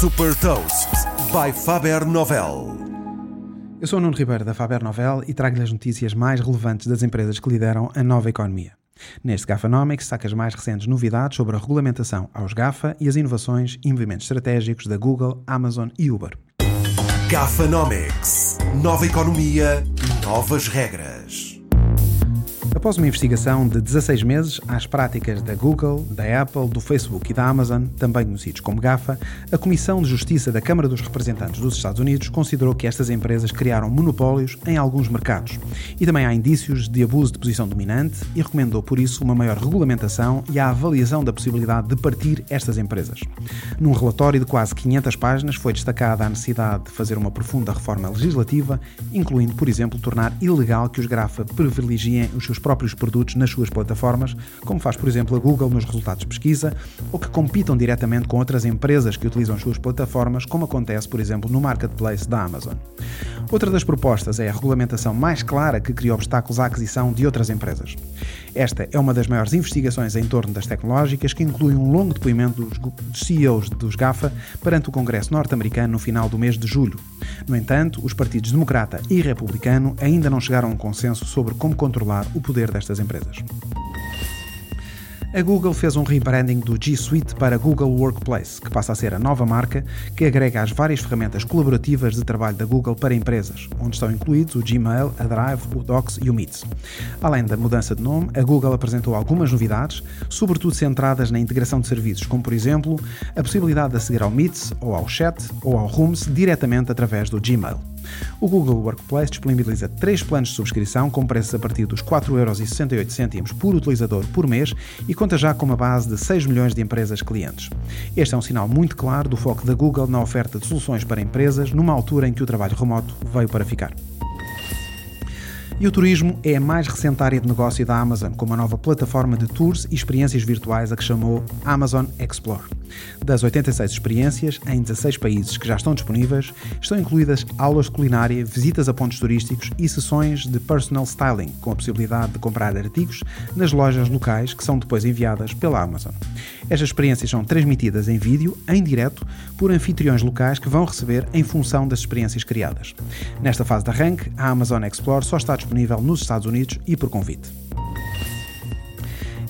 Super Toast by Faber Novel. Eu sou o Nuno Ribeiro da Faber Novel e trago-lhe as notícias mais relevantes das empresas que lideram a nova economia. Neste Gafanomics saca as mais recentes novidades sobre a regulamentação aos GAFA e as inovações e movimentos estratégicos da Google, Amazon e Uber. Gafanomics. Nova economia, novas regras. Após uma investigação de 16 meses às práticas da Google, da Apple, do Facebook e da Amazon, também conhecidos como GAFA, a Comissão de Justiça da Câmara dos Representantes dos Estados Unidos considerou que estas empresas criaram monopólios em alguns mercados e também há indícios de abuso de posição dominante e recomendou por isso uma maior regulamentação e a avaliação da possibilidade de partir estas empresas. Num relatório de quase 500 páginas foi destacada a necessidade de fazer uma profunda reforma legislativa, incluindo, por exemplo, tornar ilegal que os GAFA privilegiem os seus próprios produtos nas suas plataformas, como faz, por exemplo, a Google nos resultados de pesquisa, ou que compitam diretamente com outras empresas que utilizam as suas plataformas, como acontece, por exemplo, no marketplace da Amazon. Outra das propostas é a regulamentação mais clara que cria obstáculos à aquisição de outras empresas. Esta é uma das maiores investigações em torno das tecnológicas, que inclui um longo depoimento dos CEOs dos GAFA perante o Congresso norte-americano no final do mês de julho. No entanto, os partidos democrata e republicano ainda não chegaram a um consenso sobre como controlar o poder destas empresas. A Google fez um rebranding do G Suite para Google Workplace, que passa a ser a nova marca que agrega as várias ferramentas colaborativas de trabalho da Google para empresas, onde estão incluídos o Gmail, a Drive, o Docs e o Meets. Além da mudança de nome, a Google apresentou algumas novidades, sobretudo centradas na integração de serviços, como por exemplo a possibilidade de aceder ao Meets ou ao Chat ou ao Rooms diretamente através do Gmail. O Google Workplace disponibiliza três planos de subscrição com preços a partir dos 4,68€ por utilizador por mês e conta já com uma base de 6 milhões de empresas clientes. Este é um sinal muito claro do foco da Google na oferta de soluções para empresas numa altura em que o trabalho remoto veio para ficar. E o turismo é a mais recente área de negócio da Amazon, com uma nova plataforma de tours e experiências virtuais a que chamou Amazon Explore. Das 86 experiências em 16 países que já estão disponíveis, estão incluídas aulas de culinária, visitas a pontos turísticos e sessões de personal styling, com a possibilidade de comprar artigos nas lojas locais que são depois enviadas pela Amazon. Estas experiências são transmitidas em vídeo, em direto, por anfitriões locais que vão receber em função das experiências criadas. Nesta fase de arranque, a Amazon Explore só está disponível nos Estados Unidos e por convite.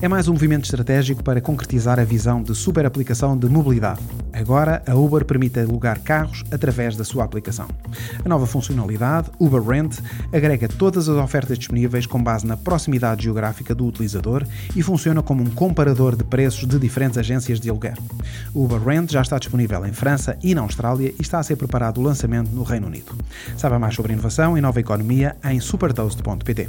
É mais um movimento estratégico para concretizar a visão de super aplicação de mobilidade. Agora, a Uber permite alugar carros através da sua aplicação. A nova funcionalidade, Uber Rent, agrega todas as ofertas disponíveis com base na proximidade geográfica do utilizador e funciona como um comparador de preços de diferentes agências de aluguer. O Uber Rent já está disponível em França e na Austrália e está a ser preparado o lançamento no Reino Unido. Saiba mais sobre inovação e nova economia em supertoast.pt.